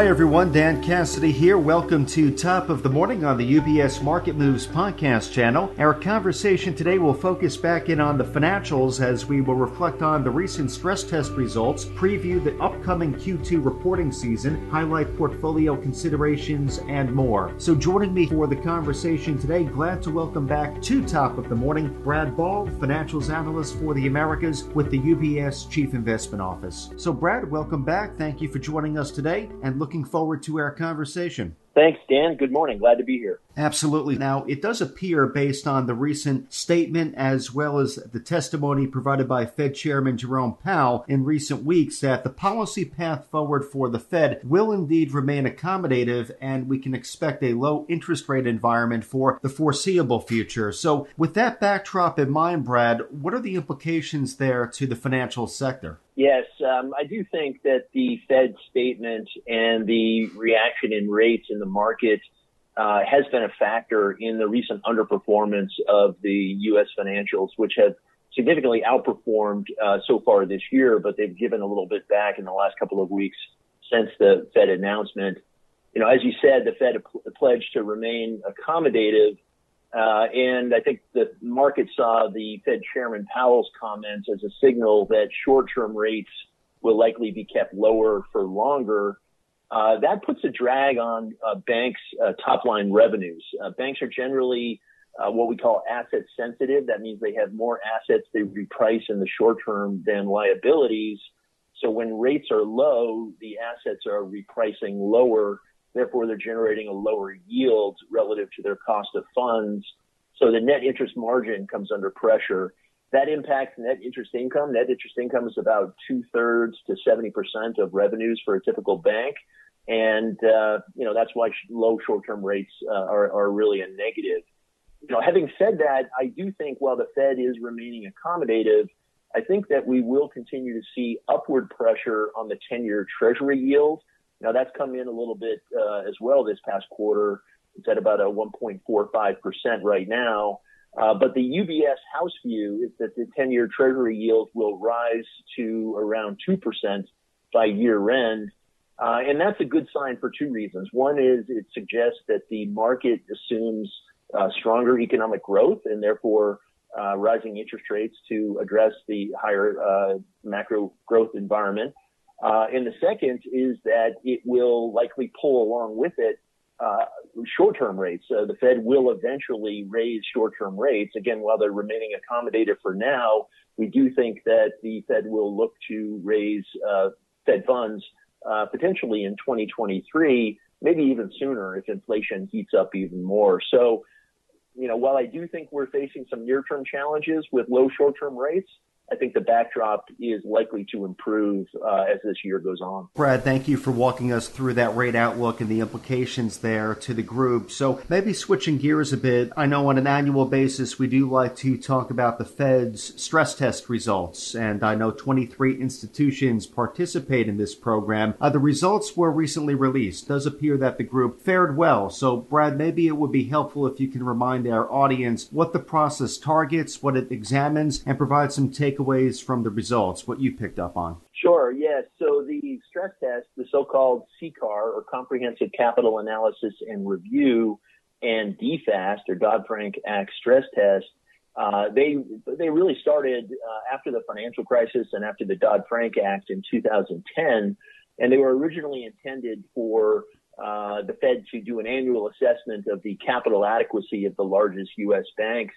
Hi, everyone. Dan Cassidy here. Welcome to Top of the Morning on the UBS Market Moves podcast channel. Our conversation today will focus back in on the financials as we will reflect on the recent stress test results, preview the upcoming Q2 reporting season, highlight portfolio considerations, and more. So, joining me for the conversation today, glad to welcome back to Top of the Morning Brad Ball, financials analyst for the Americas with the UBS Chief Investment Office. So, Brad, welcome back. Thank you for joining us today and looking forward to our conversation. Thanks, Dan. Good morning. Glad to be here. Absolutely. Now, it does appear, based on the recent statement as well as the testimony provided by Fed Chairman Jerome Powell in recent weeks, that the policy path forward for the Fed will indeed remain accommodative and we can expect a low interest rate environment for the foreseeable future. So, with that backdrop in mind, Brad, what are the implications there to the financial sector? Yes, um, I do think that the Fed statement and the reaction in rates in the market uh, has been a factor in the recent underperformance of the U.S. financials, which have significantly outperformed uh, so far this year, but they've given a little bit back in the last couple of weeks since the Fed announcement. You know, as you said, the Fed pledged to remain accommodative uh, and I think the market saw the Fed Chairman Powell's comments as a signal that short-term rates will likely be kept lower for longer. Uh, that puts a drag on uh, banks' uh, top-line revenues. Uh, banks are generally uh, what we call asset sensitive. That means they have more assets they reprice in the short term than liabilities. So when rates are low, the assets are repricing lower Therefore, they're generating a lower yield relative to their cost of funds. So the net interest margin comes under pressure. That impacts net interest income. Net interest income is about two thirds to 70% of revenues for a typical bank. And, uh, you know, that's why low short term rates uh, are, are really a negative. You know, having said that, I do think while the Fed is remaining accommodative, I think that we will continue to see upward pressure on the 10 year treasury yield. Now that's come in a little bit uh, as well this past quarter. It's at about a 1.45% right now. Uh, but the UBS house view is that the 10 year treasury yield will rise to around 2% by year end. Uh, and that's a good sign for two reasons. One is it suggests that the market assumes uh, stronger economic growth and therefore uh, rising interest rates to address the higher uh, macro growth environment. Uh, and the second is that it will likely pull along with it uh, short-term rates. The Fed will eventually raise short-term rates. Again, while they're remaining accommodative for now, we do think that the Fed will look to raise uh, Fed funds uh, potentially in 2023, maybe even sooner if inflation heats up even more. So, you know, while I do think we're facing some near-term challenges with low short-term rates, I think the backdrop is likely to improve uh, as this year goes on. Brad, thank you for walking us through that rate outlook and the implications there to the group. So maybe switching gears a bit, I know on an annual basis we do like to talk about the Fed's stress test results, and I know 23 institutions participate in this program. Uh, the results were recently released. It does appear that the group fared well. So, Brad, maybe it would be helpful if you can remind our audience what the process targets, what it examines, and provide some take takeaways from the results, what you picked up on. Sure, yes. So the stress test, the so-called CCAR or Comprehensive Capital Analysis and Review and DFAST or Dodd-Frank Act stress test, uh, they they really started uh, after the financial crisis and after the Dodd-Frank Act in 2010, and they were originally intended for uh, the Fed to do an annual assessment of the capital adequacy of the largest U.S. banks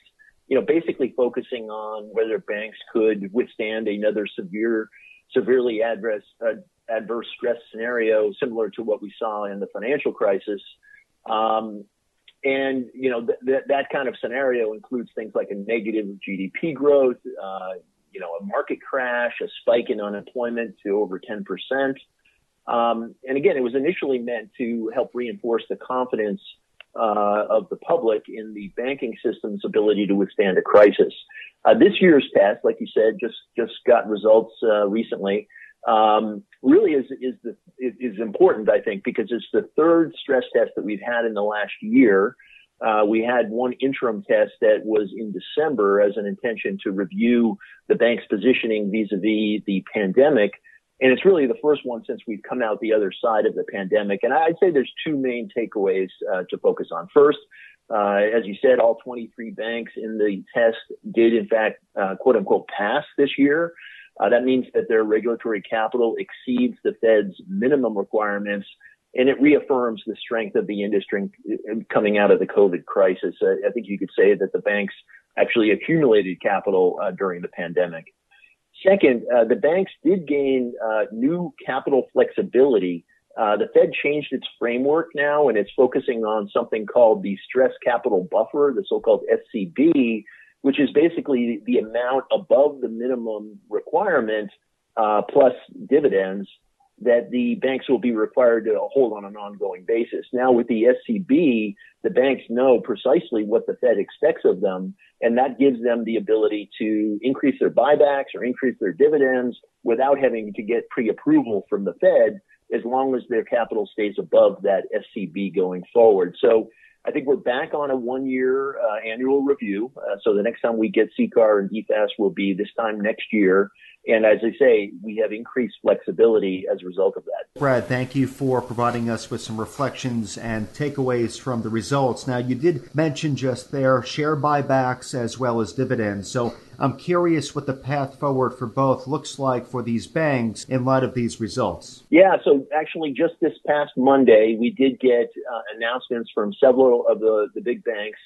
you know, basically focusing on whether banks could withstand another severe, severely adverse, uh, adverse stress scenario similar to what we saw in the financial crisis. Um, and you know th- th- that kind of scenario includes things like a negative GDP growth, uh, you know, a market crash, a spike in unemployment to over 10 percent. Um, and again, it was initially meant to help reinforce the confidence uh, of the public in the banking system's ability to withstand a crisis. Uh, this year's test, like you said, just just got results uh, recently. Um, really is is the is important, I think, because it's the third stress test that we've had in the last year. Uh, we had one interim test that was in December as an intention to review the bank's positioning vis-a-vis the pandemic. And it's really the first one since we've come out the other side of the pandemic. And I'd say there's two main takeaways uh, to focus on. First, uh, as you said, all 23 banks in the test did, in fact, uh, quote unquote, pass this year. Uh, that means that their regulatory capital exceeds the Fed's minimum requirements, and it reaffirms the strength of the industry coming out of the COVID crisis. I think you could say that the banks actually accumulated capital uh, during the pandemic. Second, uh, the banks did gain uh, new capital flexibility. Uh, the Fed changed its framework now, and it's focusing on something called the stress capital buffer, the so-called SCB, which is basically the amount above the minimum requirement uh, plus dividends that the banks will be required to hold on an ongoing basis. Now, with the SCB, the banks know precisely what the Fed expects of them, and that gives them the ability to increase their buybacks or increase their dividends without having to get pre approval from the Fed as long as their capital stays above that SCB going forward. So, I think we're back on a one year uh, annual review. Uh, so the next time we get CCAR and DFAST will be this time next year. And as I say, we have increased flexibility as a result of that. Brad, thank you for providing us with some reflections and takeaways from the results. Now, you did mention just there share buybacks as well as dividends. So I'm curious what the path forward for both looks like for these banks in light of these results. Yeah, so actually, just this past Monday, we did get uh, announcements from several of the, the big banks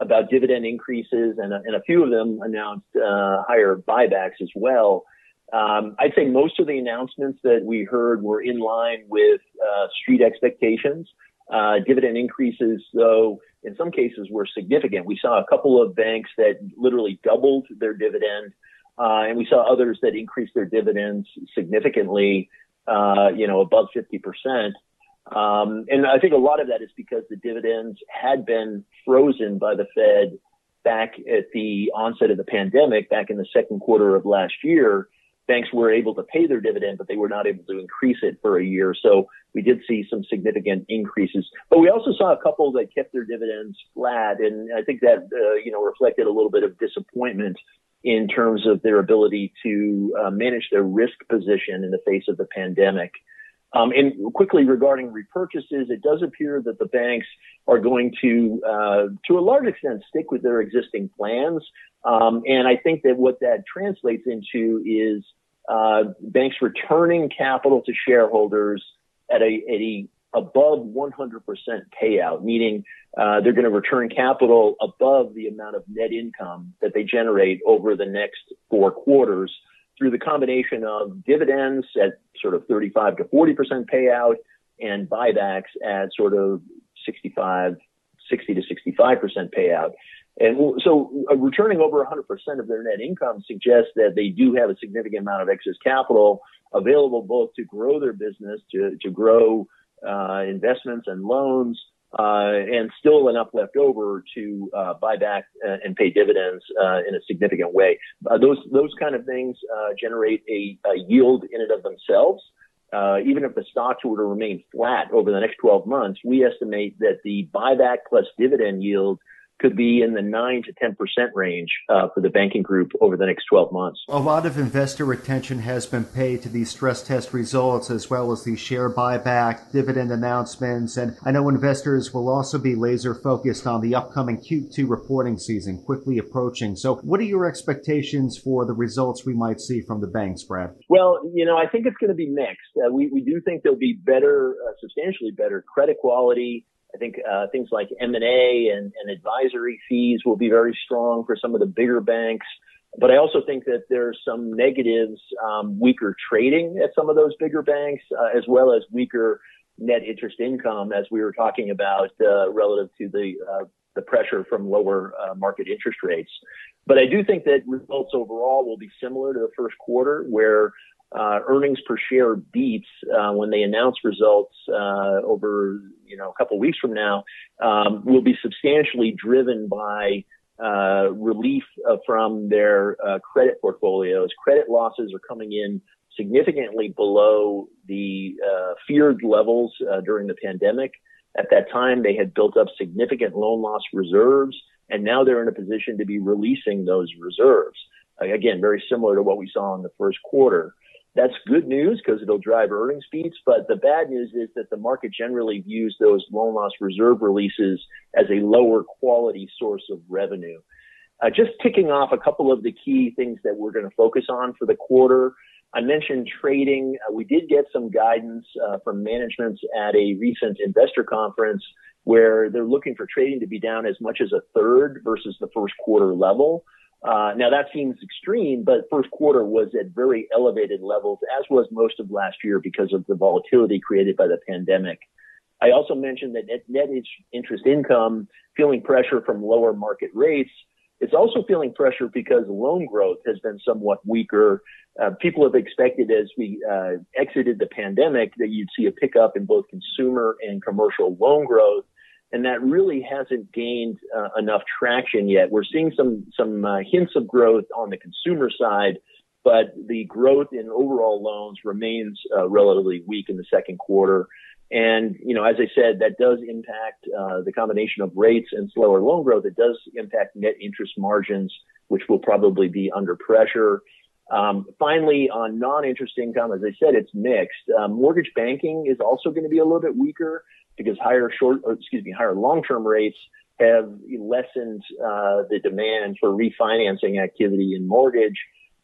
about dividend increases, and, and a few of them announced uh, higher buybacks as well. Um, I'd say most of the announcements that we heard were in line with uh, street expectations. Uh, dividend increases, though, in some cases were significant. We saw a couple of banks that literally doubled their dividend, uh, and we saw others that increased their dividends significantly, uh, you know, above 50%. Um, and I think a lot of that is because the dividends had been frozen by the Fed back at the onset of the pandemic, back in the second quarter of last year banks were able to pay their dividend, but they were not able to increase it for a year. So we did see some significant increases, but we also saw a couple that kept their dividends flat. And I think that, uh, you know, reflected a little bit of disappointment in terms of their ability to uh, manage their risk position in the face of the pandemic. Um, and quickly regarding repurchases, it does appear that the banks are going to, uh, to a large extent, stick with their existing plans. Um, and I think that what that translates into is uh, banks returning capital to shareholders at a, at a above 100% payout, meaning uh, they're going to return capital above the amount of net income that they generate over the next four quarters through the combination of dividends at sort of 35 to 40% payout and buybacks at sort of 65, 60 to 65% payout. And so uh, returning over 100% of their net income suggests that they do have a significant amount of excess capital available both to grow their business, to, to grow uh, investments and loans, uh, and still enough left over to uh, buy back uh, and pay dividends uh, in a significant way. Uh, those those kind of things uh, generate a, a, yield in and of themselves. even if the stocks were to remain flat over the next 12 months, we estimate that the buyback plus dividend yield could be in the 9 to 10% range uh, for the banking group over the next 12 months. A lot of investor attention has been paid to these stress test results as well as the share buyback, dividend announcements, and I know investors will also be laser focused on the upcoming Q2 reporting season quickly approaching. So, what are your expectations for the results we might see from the banks, Brad? Well, you know, I think it's going to be mixed. Uh, we, we do think there'll be better, uh, substantially better credit quality I think uh, things like M&A and, and advisory fees will be very strong for some of the bigger banks. But I also think that there's some negatives, um, weaker trading at some of those bigger banks, uh, as well as weaker net interest income, as we were talking about uh, relative to the uh, the pressure from lower uh, market interest rates. But I do think that results overall will be similar to the first quarter, where uh, earnings per share beats uh, when they announce results uh, over you know a couple weeks from now um, will be substantially driven by uh, relief uh, from their uh, credit portfolios. Credit losses are coming in significantly below the uh feared levels uh during the pandemic. At that time, they had built up significant loan loss reserves, and now they're in a position to be releasing those reserves. Again, very similar to what we saw in the first quarter. That's good news because it'll drive earnings beats. But the bad news is that the market generally views those loan loss reserve releases as a lower quality source of revenue. Uh, just ticking off a couple of the key things that we're going to focus on for the quarter. I mentioned trading. Uh, we did get some guidance uh, from management at a recent investor conference where they're looking for trading to be down as much as a third versus the first quarter level. Uh, now that seems extreme, but first quarter was at very elevated levels, as was most of last year because of the volatility created by the pandemic. I also mentioned that net, net interest income feeling pressure from lower market rates. It's also feeling pressure because loan growth has been somewhat weaker. Uh, people have expected as we uh, exited the pandemic that you'd see a pickup in both consumer and commercial loan growth and that really hasn't gained uh, enough traction yet. We're seeing some some uh, hints of growth on the consumer side, but the growth in overall loans remains uh, relatively weak in the second quarter. And you know, as I said, that does impact uh, the combination of rates and slower loan growth. It does impact net interest margins, which will probably be under pressure. Um, finally, on non-interest income, as I said, it's mixed. Um, mortgage banking is also going to be a little bit weaker because higher short, excuse me, higher long-term rates have lessened uh, the demand for refinancing activity in mortgage.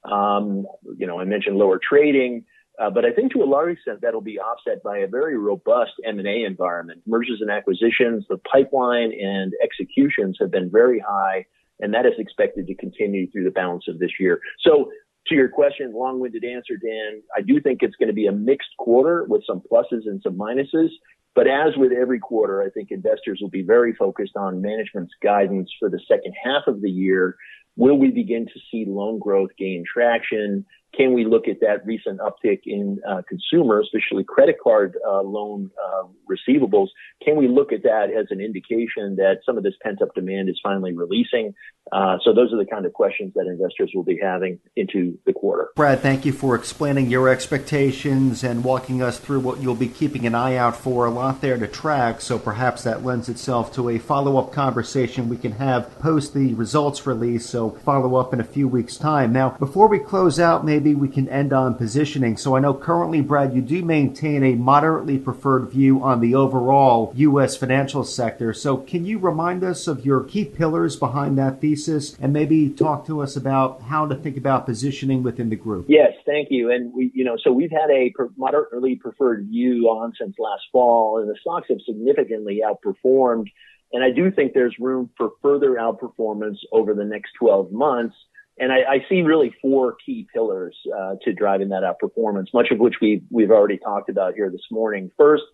Um, you know, I mentioned lower trading, uh, but I think to a large extent that'll be offset by a very robust M&A environment. Mergers and acquisitions, the pipeline and executions have been very high, and that is expected to continue through the balance of this year. So to your question, long-winded answer, Dan, I do think it's going to be a mixed quarter with some pluses and some minuses. But as with every quarter, I think investors will be very focused on management's guidance for the second half of the year. Will we begin to see loan growth gain traction? Can we look at that recent uptick in uh, consumer, especially credit card uh, loan uh, receivables? Can we look at that as an indication that some of this pent up demand is finally releasing? Uh, so those are the kind of questions that investors will be having into the quarter. Brad, thank you for explaining your expectations and walking us through what you'll be keeping an eye out for. A lot there to track, so perhaps that lends itself to a follow up conversation we can have post the results release. So follow up in a few weeks' time. Now, before we close out, maybe maybe we can end on positioning. So I know currently, Brad, you do maintain a moderately preferred view on the overall U.S. financial sector. So can you remind us of your key pillars behind that thesis and maybe talk to us about how to think about positioning within the group? Yes, thank you. And we, you know, so we've had a moderately preferred view on since last fall, and the stocks have significantly outperformed. And I do think there's room for further outperformance over the next 12 months and I, I, see really four key pillars uh, to driving that outperformance, much of which we we've already talked about here this morning. First,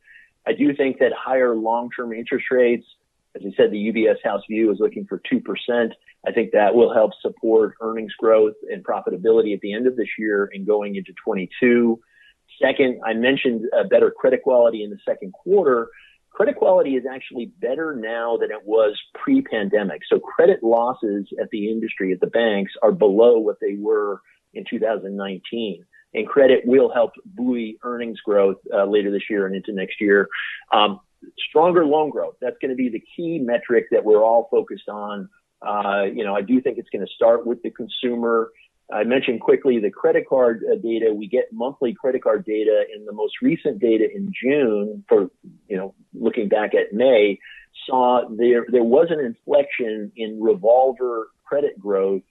I do think that higher long-term interest rates, as I said, the UBS House View is looking for two percent. I think that will help support earnings growth and profitability at the end of this year and going into 22. Second, I mentioned uh, better credit quality in the second quarter credit quality is actually better now than it was pre-pandemic. So credit losses at the industry, at the banks, are below what they were in 2019. And credit will help buoy earnings growth uh, later this year and into next year. Um, stronger loan growth. That's going to be the key metric that we're all focused on. Uh, you know, I do think it's going to start with the consumer. I mentioned quickly the credit card uh, data. We get monthly credit card data in the most recent data in June for, you know, looking back at May, saw there, there was an inflection in revolver credit growth.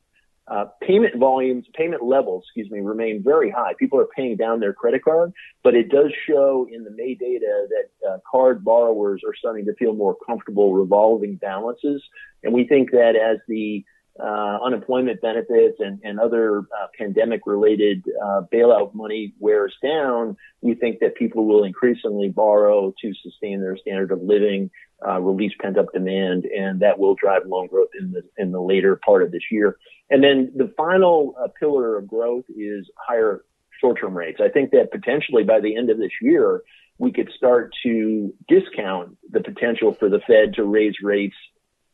Uh, payment volumes, payment levels, excuse me, remain very high. People are paying down their credit card, but it does show in the May data that uh, card borrowers are starting to feel more comfortable revolving balances. And we think that as the uh, unemployment benefits and, and other uh, pandemic related uh, bailout money wears down, we think that people will increasingly borrow to sustain their standard of living, uh, release pent up demand, and that will drive loan growth in the in the later part of this year. And then the final uh, pillar of growth is higher short term rates. I think that potentially by the end of this year, we could start to discount the potential for the Fed to raise rates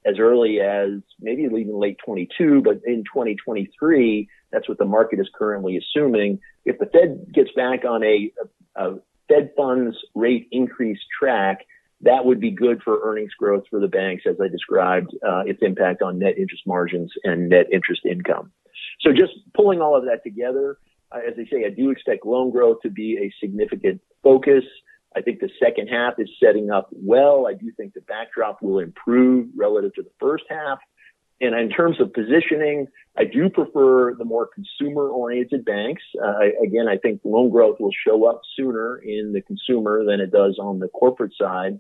as early as maybe even late 22, but in 2023, that's what the market is currently assuming. If the Fed gets back on a, a, a Fed funds rate increase track, that would be good for earnings growth for the banks, as I described, uh, its impact on net interest margins and net interest income. So just pulling all of that together, as I say, I do expect loan growth to be a significant focus. I think the second half is setting up well. I do think the backdrop will improve relative to the first half. And in terms of positioning, I do prefer the more consumer oriented banks. Uh, again, I think loan growth will show up sooner in the consumer than it does on the corporate side.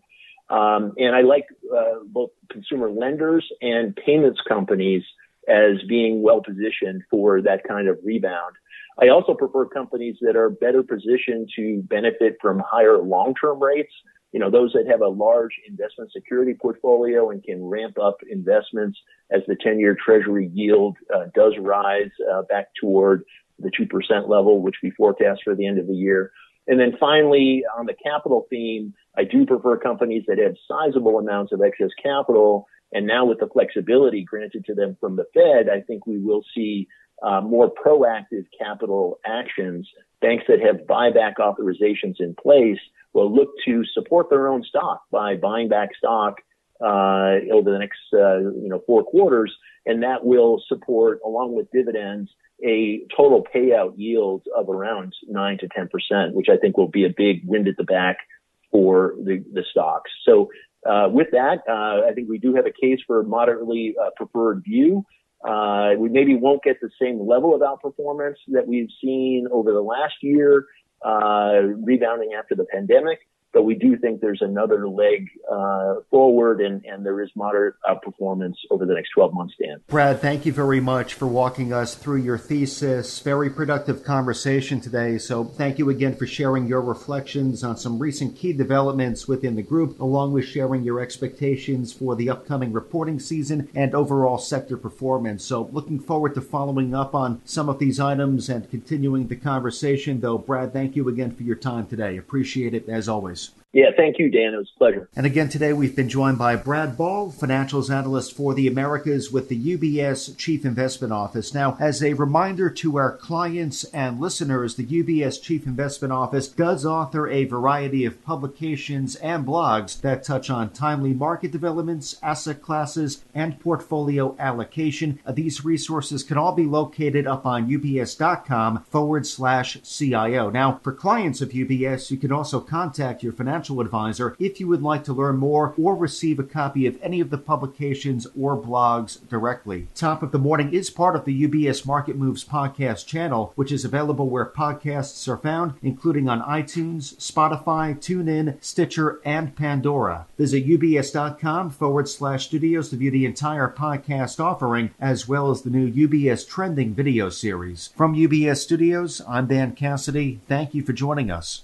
Um, and I like uh, both consumer lenders and payments companies as being well positioned for that kind of rebound. I also prefer companies that are better positioned to benefit from higher long-term rates. You know, those that have a large investment security portfolio and can ramp up investments as the 10-year treasury yield uh, does rise uh, back toward the 2% level, which we forecast for the end of the year. And then finally, on the capital theme, I do prefer companies that have sizable amounts of excess capital. And now with the flexibility granted to them from the Fed, I think we will see uh, more proactive capital actions. Banks that have buyback authorizations in place will look to support their own stock by buying back stock uh, over the next uh, you know four quarters, and that will support, along with dividends, a total payout yield of around nine to ten percent, which I think will be a big wind at the back for the, the stocks. So uh, with that, uh, I think we do have a case for a moderately uh, preferred view. Uh, we maybe won't get the same level of outperformance that we've seen over the last year, uh, rebounding after the pandemic but we do think there's another leg uh, forward, and, and there is moderate outperformance over the next 12 months, Dan. Brad, thank you very much for walking us through your thesis. Very productive conversation today. So thank you again for sharing your reflections on some recent key developments within the group, along with sharing your expectations for the upcoming reporting season and overall sector performance. So looking forward to following up on some of these items and continuing the conversation. Though, Brad, thank you again for your time today. Appreciate it as always news. Yeah, thank you, Dan. It was a pleasure. And again, today we've been joined by Brad Ball, financials analyst for the Americas with the UBS Chief Investment Office. Now, as a reminder to our clients and listeners, the UBS Chief Investment Office does author a variety of publications and blogs that touch on timely market developments, asset classes, and portfolio allocation. Uh, these resources can all be located up on ubs.com forward slash CIO. Now, for clients of UBS, you can also contact your financial financial advisor if you would like to learn more or receive a copy of any of the publications or blogs directly. Top of the Morning is part of the UBS Market Moves podcast channel, which is available where podcasts are found, including on iTunes, Spotify, TuneIn, Stitcher, and Pandora. Visit ubs.com forward slash studios to view the entire podcast offering, as well as the new UBS Trending video series. From UBS Studios, I'm Dan Cassidy. Thank you for joining us.